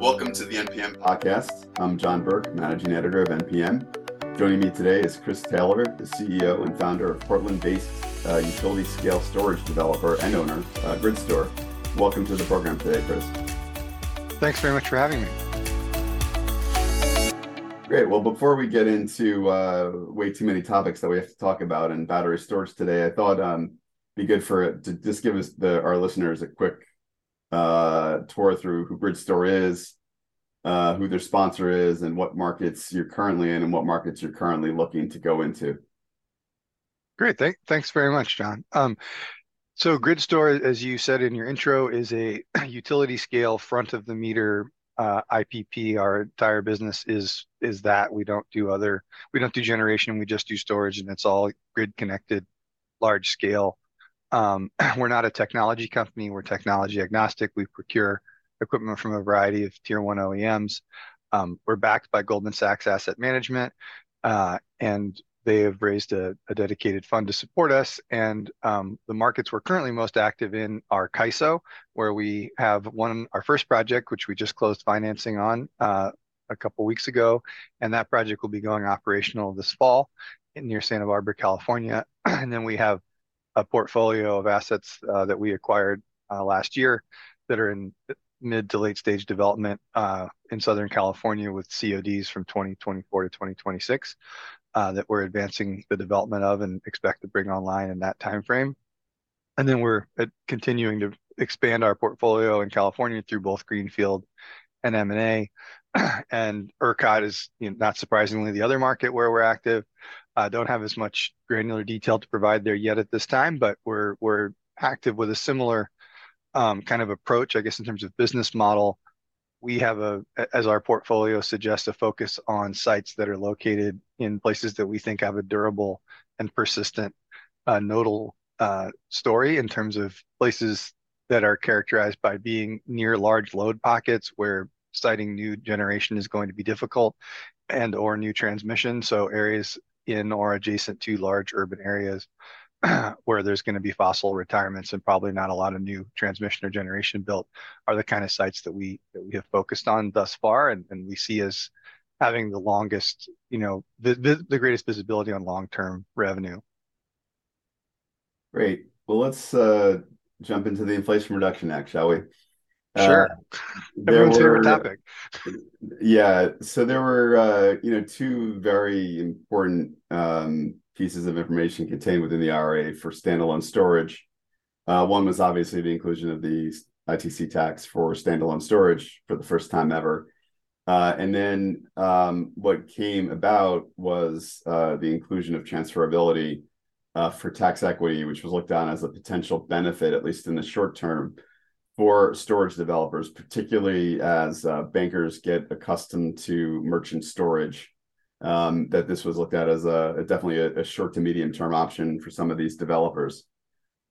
Welcome to the NPM podcast. I'm John Burke, managing editor of NPM. Joining me today is Chris Taylor, the CEO and founder of Portland-based uh, utility-scale storage developer and owner, uh, GridStor. Welcome to the program today, Chris. Thanks very much for having me. Great. Well, before we get into uh, way too many topics that we have to talk about in battery storage today, I thought um, be good for it to just give us the our listeners a quick uh, tour through who GridStor is, uh, who their sponsor is, and what markets you're currently in, and what markets you're currently looking to go into. Great. Th- thanks very much, John. Um, so GridStor, as you said in your intro, is a utility scale front of the meter uh, IPP. Our entire business is is that we don't do other we don't do generation. We just do storage, and it's all grid connected, large scale um, we're not a technology company. We're technology agnostic. We procure equipment from a variety of tier one OEMs. Um, we're backed by Goldman Sachs Asset Management, uh, and they have raised a, a, dedicated fund to support us. And um, the markets we're currently most active in are CAISO, where we have one our first project, which we just closed financing on uh, a couple weeks ago, and that project will be going operational this fall near Santa Barbara, California. and then we have a portfolio of assets uh, that we acquired uh, last year that are in mid to late stage development uh, in Southern California with CODs from 2024 to 2026 that we're advancing the development of and expect to bring online in that timeframe. And then we're continuing to expand our portfolio in California through both greenfield and M&A. And ERCOT is, not surprisingly, the other market where we're active. Don't have as much granular detail to provide there yet at this time, but we're we're active with a similar um, kind of approach, I guess, in terms of business model. We have a, as our portfolio suggests, a focus on sites that are located in places that we think have a durable and persistent uh, nodal uh, story in terms of places that are characterized by being near large load pockets where siting new generation is going to be difficult and or new transmission. So areas in or adjacent to large urban areas where there's going to be fossil retirements and probably not a lot of new transmission or generation built are the kind of sites that we that we have focused on thus far. And, and we see as having the longest you know the, the, the greatest visibility on long-term revenue. Great. Well let's uh, jump into the inflation reduction act shall we Sure. Uh, Everyone's were, favorite topic. Yeah. So there were, uh, you know, two very important um, pieces of information contained within the IRA for standalone storage. Uh, one was obviously the inclusion of the ITC tax for standalone storage for the first time ever. Uh, and then um, what came about was uh, the inclusion of transferability uh, for tax equity, which was looked on as a potential benefit, at least in the short term, for storage developers, particularly as uh, bankers get accustomed to merchant storage. Um, that this was looked at as a, a definitely a, a, short to medium term option for some of these developers.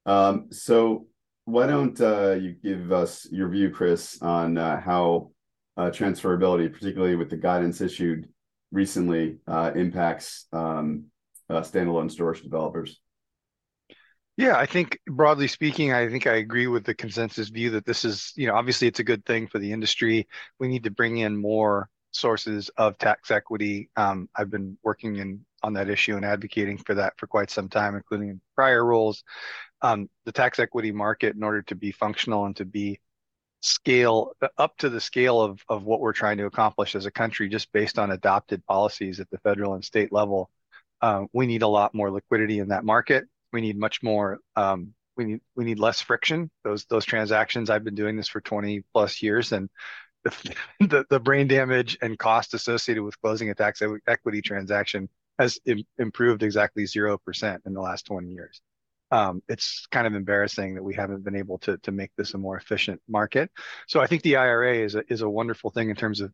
Um, so why don't uh, you give us your view, Chris, on uh, how uh, transferability, particularly with the guidance issued recently, uh, impacts um, uh, standalone storage developers? Yeah, I think broadly speaking, I think I agree with the consensus view that this is, you know, obviously it's a good thing for the industry. We need to bring in more sources of tax equity. Um, I've been working in on that issue and advocating for that for quite some time, including in prior roles. Um, the tax equity market, in order to be functional and to be scale up to the scale of of what we're trying to accomplish as a country, just based on adopted policies at the federal and state level, uh, we need a lot more liquidity in that market we need much more um, we need we need less friction. Those those transactions i've been doing this for 20 plus years and the, the, brain damage and cost associated with closing a tax equity transaction has Im- improved exactly 0% in the last 20 years. Um, it's kind of embarrassing that we haven't been able to to make this a more efficient market. So i think the ira is a, is a wonderful thing in terms of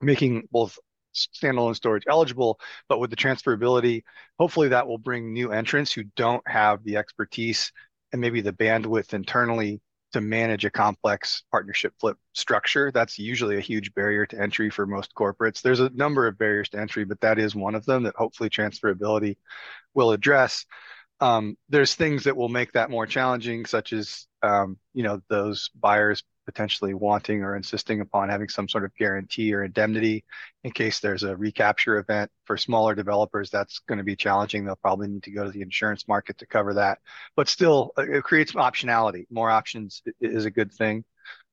making both standalone storage eligible, but with the transferability, hopefully that will bring new entrants who don't have the expertise and maybe the bandwidth internally to manage a complex partnership flip structure. That's usually a huge barrier to entry for most corporates. There's a number of barriers to entry, but that is one of them that hopefully transferability will address. Um, there's things that will make that more challenging, such as um, you know those buyers potentially wanting or insisting upon having some sort of guarantee or indemnity in case there's a recapture event. For smaller developers, that's going to be challenging. They'll probably need to go to the insurance market to cover that. But still, it creates optionality. More options is a good thing.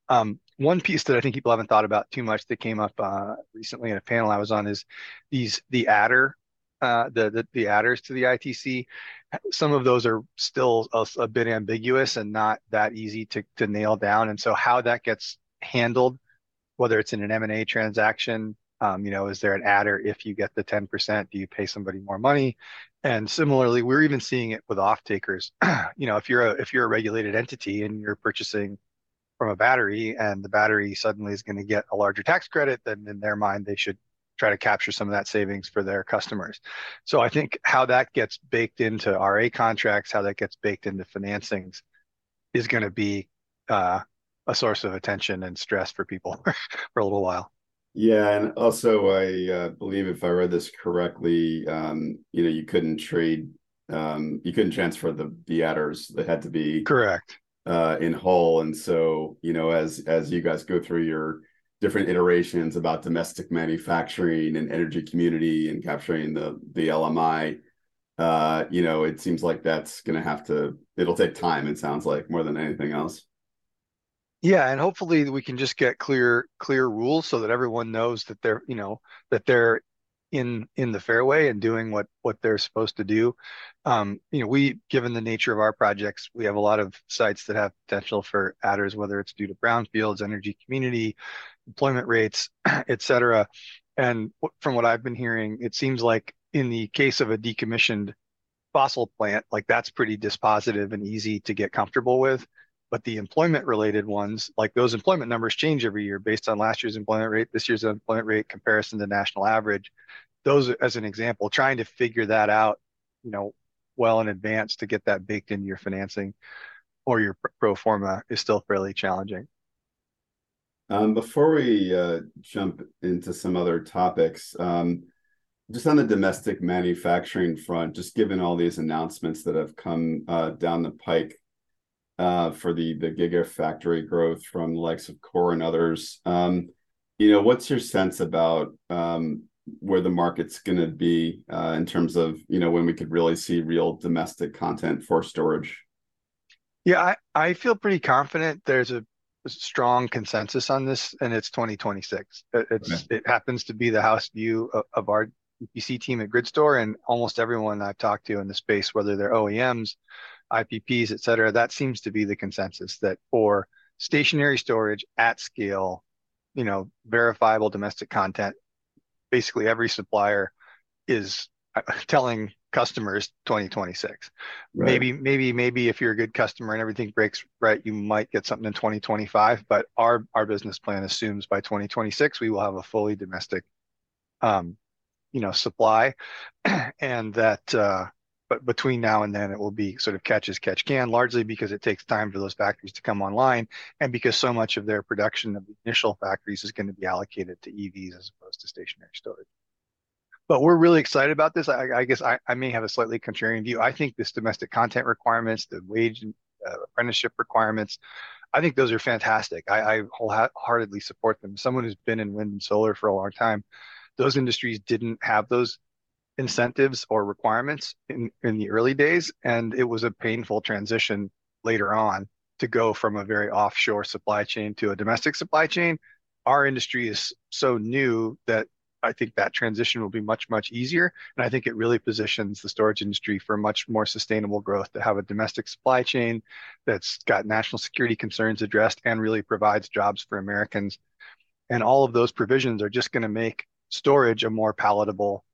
Um, one piece that I think people haven't thought about too much that came up uh, recently in a panel I was on is these the adder uh, the, the, the adders to the ITC. Some of those are still a, a, bit ambiguous and not that easy to to nail down. And so how that gets handled, whether it's in an M&A transaction, um, you know, is there an adder if you get the 10%? Do you pay somebody more money? And similarly, we're even seeing it with off takers. you know, if you're a if you're a regulated entity and you're purchasing from a battery and the battery suddenly is going to get a larger tax credit, then in their mind they should try to capture some of that savings for their customers. So I think how that gets baked into RA contracts, how that gets baked into financings is going to be uh, a source of attention and stress for people for a little while. Yeah, and also I uh, believe if I read this correctly, um, you know, you couldn't trade, um, you couldn't transfer the the adders; they had to be correct uh, in whole. And so, you know, as as you guys go through your different iterations about domestic manufacturing and energy community and capturing the the LMI. Uh, you know, it seems like that's going to have to. It'll take time. It sounds like more than anything else. Yeah, and hopefully we can just get clear clear rules so that everyone knows that they're you know that they're in in the fairway and doing what what they're supposed to do. Um, you know, we given the nature of our projects, we have a lot of sites that have potential for adders, whether it's due to brownfields, energy community, employment rates, et cetera. And from what I've been hearing, it seems like in the case of a decommissioned fossil plant, like that's pretty dispositive and easy to get comfortable with. But the employment related ones, like those employment numbers change every year based on last year's employment rate, this year's employment rate comparison to national average. Those, as an example, trying to figure that out, you know, well in advance to get that baked into your financing or your pro forma is still fairly challenging. Um, before we uh, jump into some other topics, um, just on the domestic manufacturing front, just given all these announcements that have come uh, down the pike uh, for the the gigafactory growth from the likes of KORE and others, um, you know, what's your sense about um, where the market's going to be uh, in terms of you know when we could really see real domestic content for storage? Yeah, I, I feel pretty confident there's a strong consensus on this, and it's 2026. It's okay. it happens to be the house view of, of our EPC team at GridStor, and almost everyone I've talked to in the space, whether they're OEMs, IPPs, et cetera, that seems to be the consensus that for stationary storage at scale, you know, verifiable domestic content, basically every supplier is uh, telling customers 2026 right. maybe maybe maybe if you're a good customer and everything breaks right you might get something in 2025 but our our business plan assumes by 2026 we will have a fully domestic um you know supply. And that uh but between now and then it will be sort of catch as catch can largely because it takes time for those factories to come online and because so much of their production of the initial factories is going to be allocated to evs as opposed to stationary storage but we're really excited about this. I, I guess I, I, may have a slightly contrarian view. I think this domestic content requirements, the wage uh, apprenticeship requirements, I think those are fantastic. I, I wholeheartedly support them. Someone who's been in wind and solar for a long time, those industries didn't have those incentives or requirements in, in the early days. And it was a painful transition later on to go from a very offshore supply chain to a domestic supply chain. Our industry is so new that I think that transition will be much, much easier. And I think it really positions the storage industry for much more sustainable growth to have a domestic supply chain that's got national security concerns addressed and really provides jobs for Americans. And all of those provisions are just going to make storage a more palatable,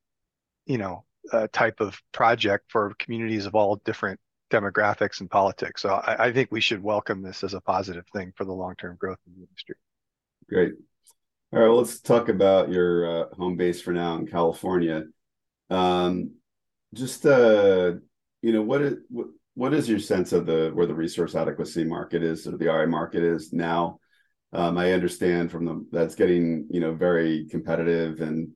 you know, uh, type of project for communities of all different demographics and politics. So I, I think we should welcome this as a positive thing for the long-term growth of the industry. Great. All right, well, let's talk about your uh, home base for now in California. Um, just uh, you know, what is what, what is your sense of the where the resource adequacy market is or the RA market is now? Um, I understand from the that's getting you know very competitive and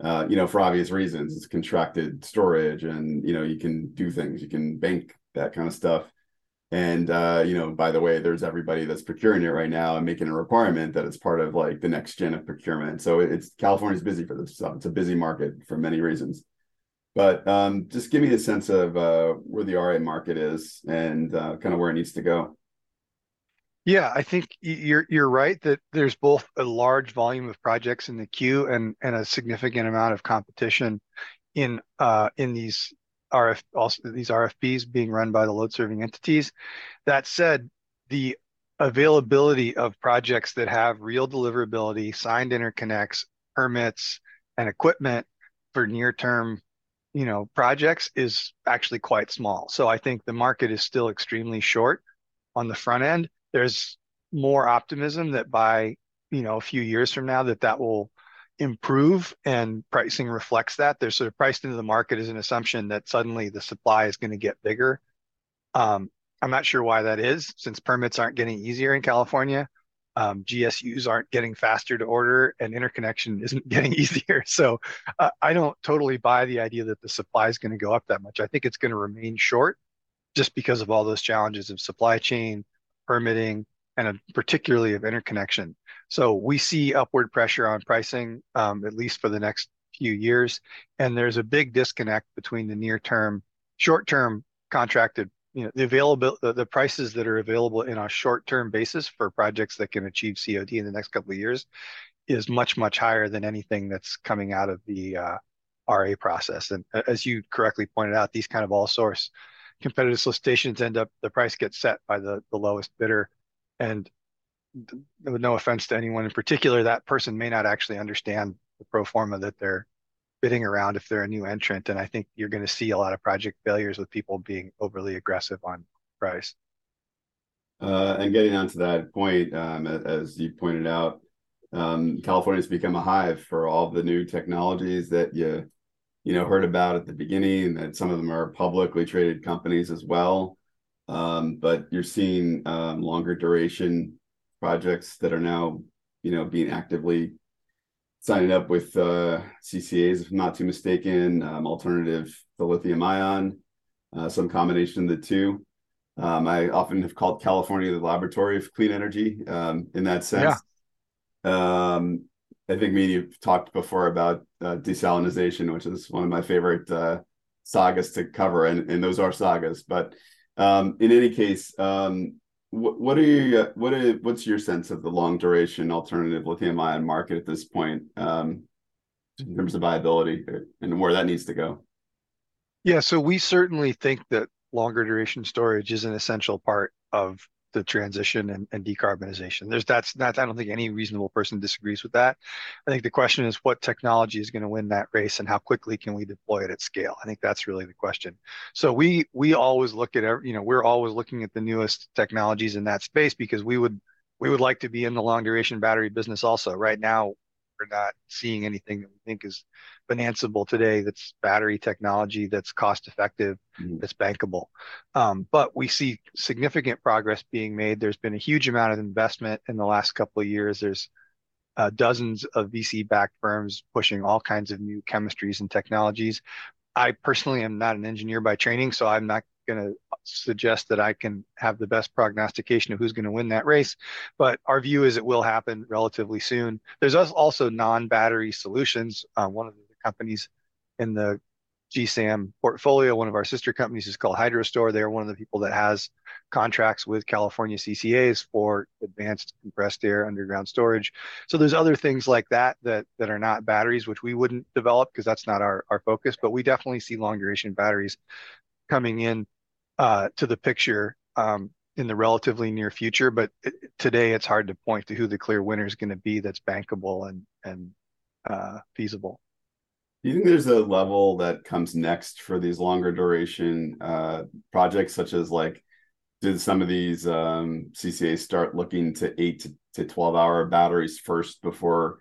uh, you know for obvious reasons. It's contracted storage and you know you can do things, you can bank that kind of stuff And uh, you know, by the way, there's everybody that's procuring it right now and making a requirement that it's part of like the next gen of procurement. So it's California's busy for this stuff. It's a busy market for many reasons. But um, just give me a sense of uh, where the RA market is and uh, kind of where it needs to go. Yeah, I think you're you're right that there's both a large volume of projects in the queue and and a significant amount of competition in uh, in these RF also these RFPs being run by the load serving entities. That said, the availability of projects that have real deliverability, signed interconnects, permits, and equipment for near term you know projects is actually quite small. So I think the market is still extremely short on the front end. There's more optimism that by you know a few years from now that that will improve and pricing reflects that. They're sort of priced into the market as an assumption that suddenly the supply is going to get bigger. Um, I'm not sure why that is, since permits aren't getting easier in California. Um, GSUs aren't getting faster to order, and interconnection isn't getting easier. So uh, I don't totally buy the idea that the supply is going to go up that much. I think it's going to remain short just because of all those challenges of supply chain, permitting, and particularly of interconnection. So we see upward pressure on pricing, um, at least for the next few years. And there's a big disconnect between the near term, short term contracted, you know, the available, the, the prices that are available in a short term basis for projects that can achieve COD in the next couple of years is much, much higher than anything that's coming out of the uh, RA process. And as you correctly pointed out, these kind of all source competitive solicitations end up, the price gets set by the, the lowest bidder. And with no offense to anyone in particular, that person may not actually understand the pro forma that they're bidding around if they're a new entrant. And I think you're going to see a lot of project failures with people being overly aggressive on price. Uh, and getting onto that point, um, as you pointed out, um, California's become a hive for all the new technologies that you you know heard about at the beginning. That some of them are publicly traded companies as well. Um, but you're seeing um, longer duration projects that are now, you know, being actively signing up with uh, CCAs, if I'm not too mistaken, um, alternative to lithium ion, uh, some combination of the two. Um, I often have called California the laboratory of clean energy um, in that sense. Yeah. Um, I think me and you've talked before about uh, desalination, which is one of my favorite uh, sagas to cover, and, and those are sagas. But um, in any case, um, what, what are you what are what's your sense of the long duration alternative lithium ion market at this point um, in terms of viability and where that needs to go? Yeah, so we certainly think that longer duration storage is an essential part of the transition and, and decarbonization. There's that's not I don't think any reasonable person disagrees with that. I think the question is what technology is going to win that race and how quickly can we deploy it at scale. I think that's really the question. So we we always look at you know we're always looking at the newest technologies in that space because we would we would like to be in the long duration battery business also. Right now we're not seeing anything that we think is financeable today that's battery technology that's cost effective mm-hmm. that's bankable. Um, but we see significant progress being made. There's been a huge amount of investment in the last couple of years. There's uh, dozens of vc backed firms pushing all kinds of new chemistries and technologies. I personally am not an engineer by training so i'm not going to suggest that I can have the best prognostication of who's going to win that race. But our view is it will happen relatively soon. There's also non-battery solutions. Uh, one of the companies in the GSAM portfolio, one of our sister companies is called Hydrostor. They're one of the people that has contracts with California CCAs for advanced compressed air underground storage. So there's other things like that that that are not batteries, which we wouldn't develop because that's not our, our focus. But we definitely see long duration batteries coming in uh, to the picture um, in the relatively near future. But it, today, it's hard to point to who the clear winner is going to be that's bankable and and uh, feasible. Do you think there's a level that comes next for these longer duration uh, projects, such as like, did some of these um, CCAs start looking to eight to, to 12 hour batteries first before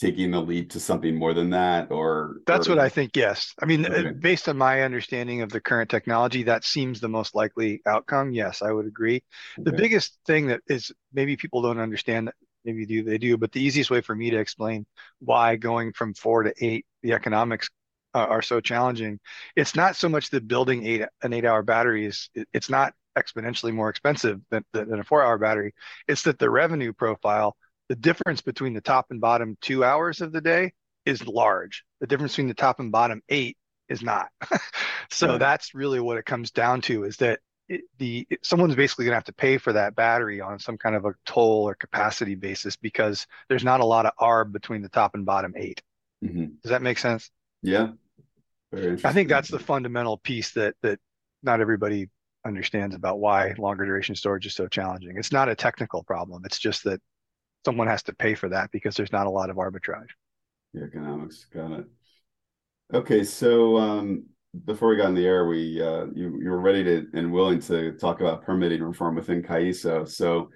taking the leap to something more than that or that's or... what i think yes i mean okay. based on my understanding of the current technology that seems the most likely outcome yes i would agree okay. the biggest thing that is maybe people don't understand that maybe do they do but the easiest way for me to explain why going from four to eight the economics uh, are so challenging it's not so much that building eight an eight hour battery is it, it's not exponentially more expensive than, than a four hour battery. It's that the revenue profile, the difference between the top and bottom two hours of the day is large. The difference between the top and bottom eight is not. so that's really what it comes down to is that it, the it, someone's basically going to have to pay for that battery on some kind of a toll or capacity basis because there's not a lot of arb between the top and bottom 8 mm-hmm. Does that make sense? Yeah. I think that's the fundamental piece that that not everybody understands about why longer duration storage is so challenging. It's not a technical problem. It's just that someone has to pay for that because there's not a lot of arbitrage. The economics, got it. Okay, so um, before we got in the air, we uh, you you were ready to and willing to talk about permitting reform within CAISO. So,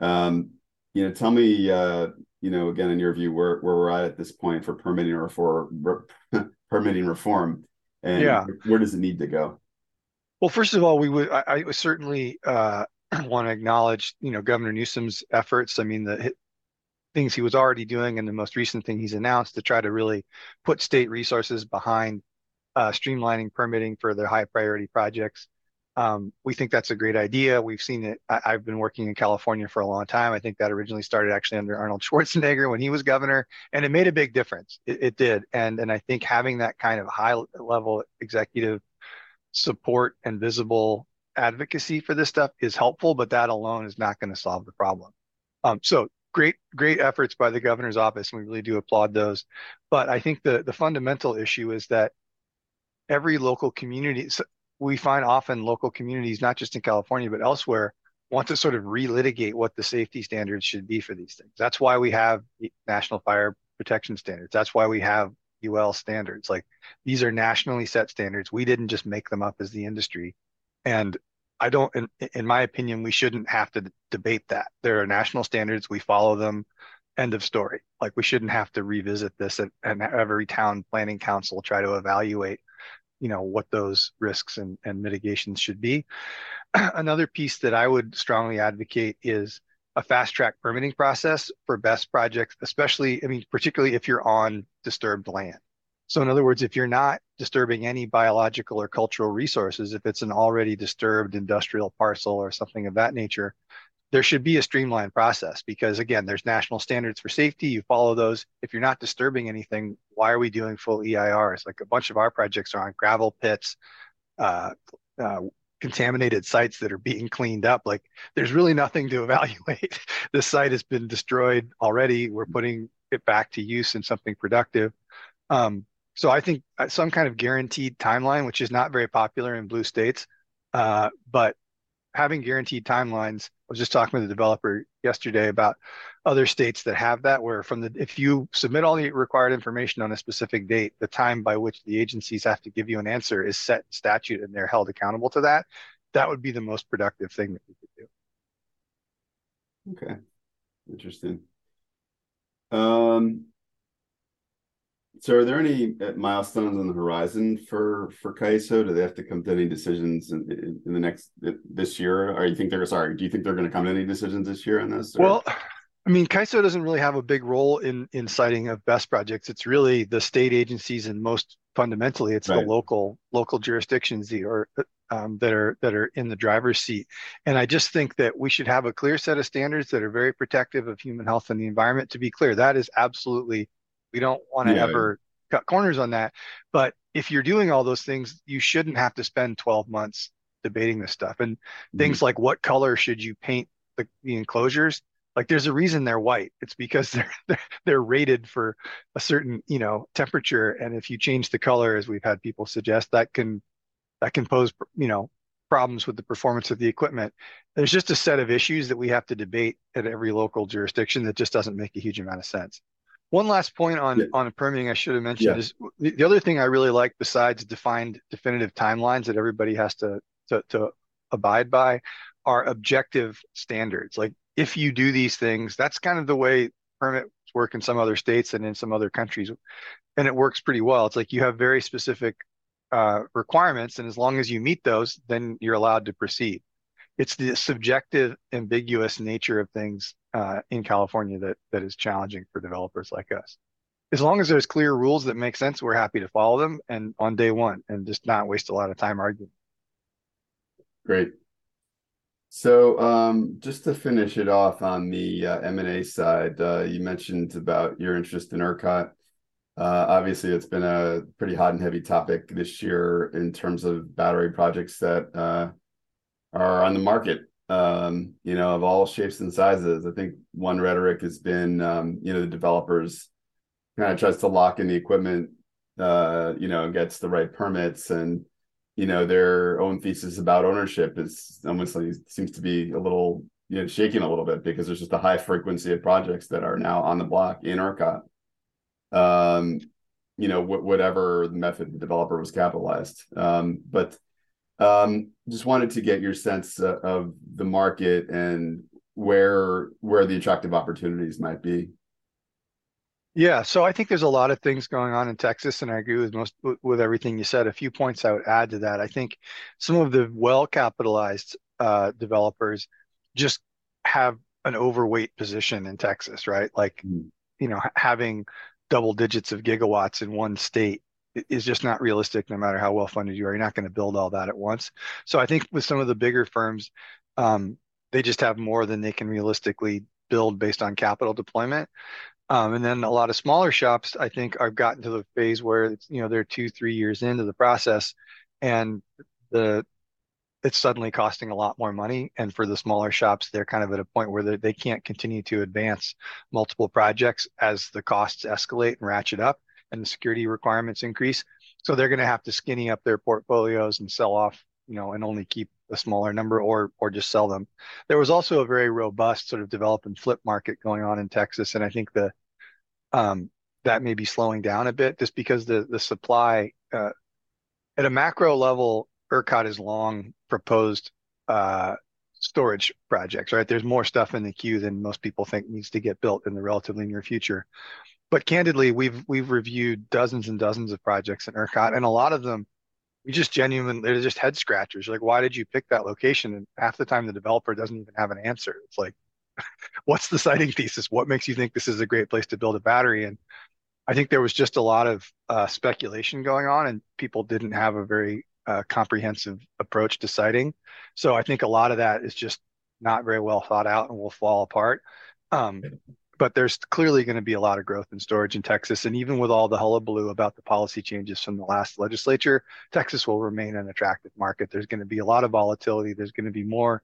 um, you know, tell me, uh, you know, again, in your view, where where we're at at this point for permitting reform, permitting reform, and yeah. where does it need to go? Well, first of all, we would I, I certainly uh, want to acknowledge, you know, Governor Newsom's efforts. I mean, the things he was already doing, and the most recent thing he's announced to try to really put state resources behind uh, streamlining permitting for their high priority projects. Um, we think that's a great idea. We've seen it. I, have been working in California for a long time. I think that originally started actually under Arnold Schwarzenegger when he was governor, and it made a big difference. It, it did, and and I think having that kind of high level executive support and visible advocacy for this stuff is helpful, but that alone is not going to solve the problem. Um, so great, great efforts by the governor's office, and we really do applaud those. But I think the the fundamental issue is that every local community, so we find often local communities, not just in California, but elsewhere, want to sort of relitigate what the safety standards should be for these things. That's why we have national fire protection standards. That's why we have UL standards. Like these are nationally set standards. We didn't just make them up as the industry. And I don't, in, in my opinion, we shouldn't have to debate that. There are national standards. We follow them. End of story. Like we shouldn't have to revisit this and, and every town planning council try to evaluate you know what those risks and, and mitigations should be. Another piece that I would strongly advocate is a fast track permitting process for BESS projects, especially, I mean, particularly if you're on disturbed land. So, in other words, if you're not disturbing any biological or cultural resources, if it's an already disturbed industrial parcel or something of that nature, there should be a streamlined process because again there's national standards for safety. You follow those. If you're not disturbing anything why are we doing full eirs like a bunch of our projects are on gravel pits uh, uh, contaminated sites that are being cleaned up. Like there's really nothing to evaluate. This site has been destroyed already. We're putting it back to use in something productive. Um, so i think uh, some kind of guaranteed timeline which is not very popular in blue states uh, but having guaranteed timelines. I was just talking with a developer yesterday about other states that have that, where from the if you submit all the required information on a specific date, the time by which the agencies have to give you an answer is set in statute, and they're held accountable to that. That would be the most productive thing that we could do. Okay, interesting. Um, so, are there any uh, milestones on the horizon for for CAISO? Do they have to come to any decisions in, in the next this year? Or you think they're sorry? Do you think they're going to come to any decisions this year on this? Or? Well, I mean, CAISO doesn't really have a big role in in siting of BESS projects. It's really the state agencies, and most fundamentally, it's right. the local local jurisdictions the, or um, that are that are in the driver's seat. And I just think that we should have a clear set of standards that are very protective of human health and the environment. To be clear, that is absolutely we don't want to yeah. ever cut corners on that. But if you're doing all those things, you shouldn't have to spend 12 months debating this stuff. And mm-hmm. things like what color should you paint the, the enclosures? Like there's a reason they're white. It's because they're, they're they're rated for a certain, you know, temperature. And if you change the color, as we've had people suggest, that can that can pose, you know, problems with the performance of the equipment. There's just a set of issues that we have to debate at every local jurisdiction that just doesn't make a huge amount of sense. One last point on yeah. on permitting I should have mentioned yeah. is the, the, other thing I really like besides defined definitive timelines that everybody has to, to to abide by are objective standards. Like if you do these things, that's kind of the way permits work in some other states and in some other countries, and it works pretty well. It's like you have very specific uh, requirements, and as long as you meet those, then you're allowed to proceed. It's the subjective, ambiguous nature of things uh, in California that that is challenging for developers like us. As long as there's clear rules that make sense, we're happy to follow them and on day one and just not waste a lot of time arguing. Great. So, um, just to finish it off on the uh, M&A side, uh, you mentioned about your interest in ERCOT. Uh, obviously, it's been a pretty hot and heavy topic this year in terms of battery projects that uh, are on the market, um, you know, of all shapes and sizes. I think one rhetoric has been, um, you know, the developers kind of tries to lock in the equipment, uh, you know, gets the right permits and you know their own thesis about ownership is almost like seems to be a little you know shaking a little bit because there's just a high frequency of projects that are now on the block in ERCOT. Um, you know, wh- whatever method the developer was capitalized. Um, but um, just wanted to get your sense uh, of the market and where where the attractive opportunities might be. Yeah, so I think there's a lot of things going on in Texas, and I agree with most with everything you said. A few points I would add to that. I think some of the well-capitalized uh, developers just have an overweight position in Texas, right? Like, Mm. you know, having double digits of gigawatts in one state is just not realistic, no matter how well funded you are. You're not going to build all that at once. So I think with some of the bigger firms, um, they just have more than they can realistically build based on capital deployment. Um, and then a lot of smaller shops, I think, i've gotten to the phase where you know, they're two, three years into the process and the it's suddenly costing a lot more money. And for the smaller shops, they're kind of at a point where they can't continue to advance multiple projects as the costs escalate and ratchet up and the security requirements increase. So they're going to have to skinny up their portfolios and sell off, you know, and only keep a smaller number or or just sell them. There was also a very robust sort of develop and flip market going on in Texas, and I think the um, that may be slowing down a bit just because the the supply uh, at a macro level, ERCOT has long proposed uh, storage projects, right? There's more stuff in the queue than most people think needs to get built in the relatively near future. But candidly, we've we've reviewed dozens and dozens of projects in ERCOT, and a lot of them we just genuinely they're just head scratchers. Like, why did you pick that location? And half the time, the developer doesn't even have an answer. It's like, what's the siting thesis? What makes you think this is a great place to build a battery? And I think there was just a lot of uh, speculation going on, and people didn't have a very uh, comprehensive approach to siting. So I think a lot of that is just not very well thought out and will fall apart. Um, but there's clearly going to be a lot of growth in storage in Texas, and even with all the hullabaloo about the policy changes from the last legislature, Texas will remain an attractive market. There's going to be a lot of volatility. There's going to be more,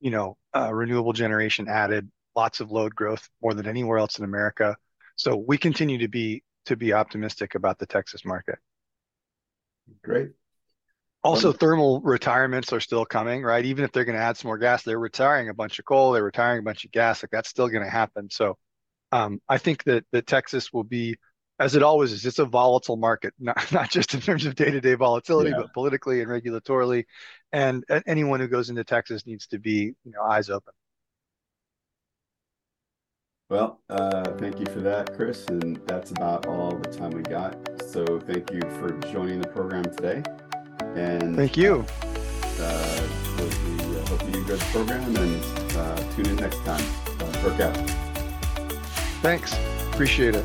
you know, uh, renewable generation added, lots of load growth, more than anywhere else in America. So we continue to be to be optimistic about the Texas market. Great. Also, thermal retirements are still coming, right? Even if they're going to add some more gas, they're retiring a bunch of coal, they're retiring a bunch of gas. Like that's still going to happen. So um, I think that that Texas will be, as it always is, it's a volatile market, not not just in terms of day-to-day volatility, Yeah. but politically and regulatorily. And anyone who goes into Texas needs to be, you know, eyes open. Well, uh, thank you for that, Chris. And that's about all the time we got. So thank you for joining the program today. And Thank you. uh, be, uh, hope you enjoyed the program and uh, tune in next time. Uh, work out. Thanks. Appreciate it.